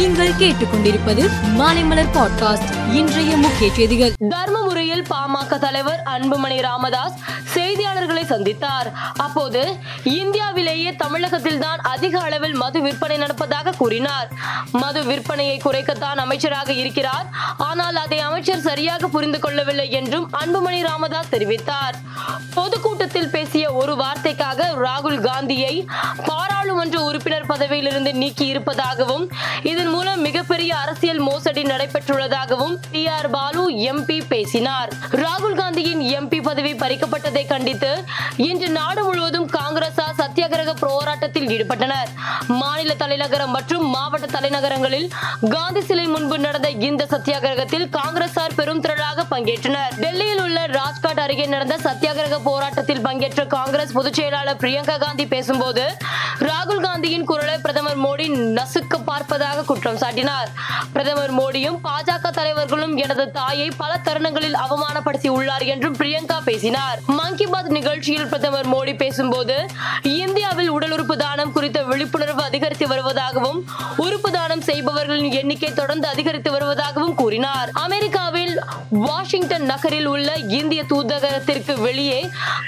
நீங்கள் கேட்டுக்கொண்டிருப்பது மாலைமலர் பாட்காஸ்ட் இன்றைய முக்கிய செய்திகள். தர்மபுரியில் பாமக தலைவர் அன்புமணி ராமதாஸ் செய்தியாளர்களை சந்தித்தார். அப்போது இந்தியாவிலேயே தமிழகத்தில் தான் அதிக அளவில் மது விற்பனை நடப்பதாக கூறினார். மது விற்பனையை குறைக்கத்தான் அமைச்சராக இருக்கிறார். ஆனால் அதை அமைச்சர் சரியாக புரிந்து கொள்ளவில்லை என்றும் அன்புமணி ராமதாஸ் தெரிவித்தார். பொதுக்கூட்டத்தில் பேசிய ஒரு வார்த்தைக்காக ராகுல் காந்தியை நாடாளுமன்ற உறுப்பினர் பதவியிலிருந்து நீக்கி இருப்பதாகவும் இதன் மூலம் மிகப்பெரிய அரசியல் மோசடி நடைபெற்றுள்ளதாகவும் டி ஆர் பாலு எம்பி பேசினார். ராகுல் காந்தியின் எம்பி பதவி பறிக்கப்பட்டதை கண்டித்து இன்று நாடு முழுவதும் போராட்டத்தில் ஈடுபட்டனர். மாநில தலைநகரம் மற்றும் மாவட்ட தலைநகரங்களில் காந்தி சிலை முன்பு நடந்த இந்த சத்தியாகிரகத்தில் காங்கிரசார் பெரும் திரளாக பங்கேற்றனர். டெல்லியில் உள்ள ராஜ்காட் அருகே நடந்த சத்தியாகிரக போராட்டத்தில் பங்கேற்ற காங்கிரஸ் பொதுச் செயலாளர் பிரியங்கா காந்தி பேசும்போது ராகுல் காந்தியின் பிரதமர் மோடி நசுக்க பார்ப்பதாக குற்றம் சாட்டினார். பிரதமர் மோடியும் பாஜக தலைவர்களும் எனது தாயை பல தருணங்களில் அவமானப்படுத்தி உள்ளார் என்றும் பிரியங்கா பேசினார். மன் கி பாத் நிகழ்ச்சியில் பிரதமர் மோடி பேசும்போது இந்தியாவில் உடல் உறுப்பு தானம் குறித்த விழிப்புணர்வு அதிகரித்து வருவதாகவும் உறுப்பு தானம் செய்பவர்களின் எண்ணிக்கை தொடர்ந்து அதிகரித்து வருவதாகவும் கூறினார். அமெரிக்காவில் வாஷிங்டன் நகரில் உள்ள இந்திய தூதரகத்திற்கு வெளியே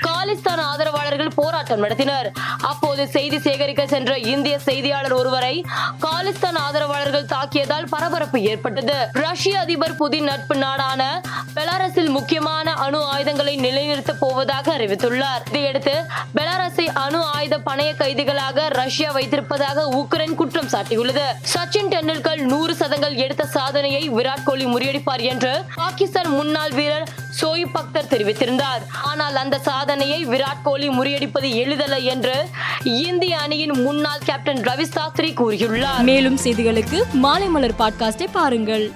காலிஸ்தான் ஆதரவாளர்கள் போராட்டம் நடத்தினர். அப்போது செய்தி சேகரிக்க சென்ற இந்திய செய்தியாளர் ஒருவரை காலிஸ்தான் ஆதரவாளர்கள் தாக்கியதால் பரபரப்பு ஏற்பட்டது. ரஷ்ய அதிபர் புதின் நட்பு நாடான பெலாரஸில் முக்கியமான அணு ஆயுதங்களை நிலைநிறுத்தப் போவதாக அறிவித்துள்ளார். இதையடுத்து பெலாரஸை ஆயுத பணைய கைதிகளாக ரஷ்யா வைத்திருப்பதாக உக்ரைன் குற்றம் சாட்டியுள்ளது. சச்சின் டெண்டுல்கர் நூறு சதங்கள் எடுத்த சாதனையை விராட் கோலி முறியடிப்பார் என்று பாகிஸ்தான் முன்னாள் வீரர் சோயிப் அக்தர் தெரிவித்திருந்தார். ஆனால் அந்த சாதனையை விராட் கோலி முறியடிப்பது எளிதல்ல என்று இந்திய அணியின் முன்னாள் கேப்டன் ரவி சாஸ்திரி கூறியுள்ளார். மேலும் செய்திகளுக்கு மாலைமலர் பாட்காஸ்டை பாருங்கள்.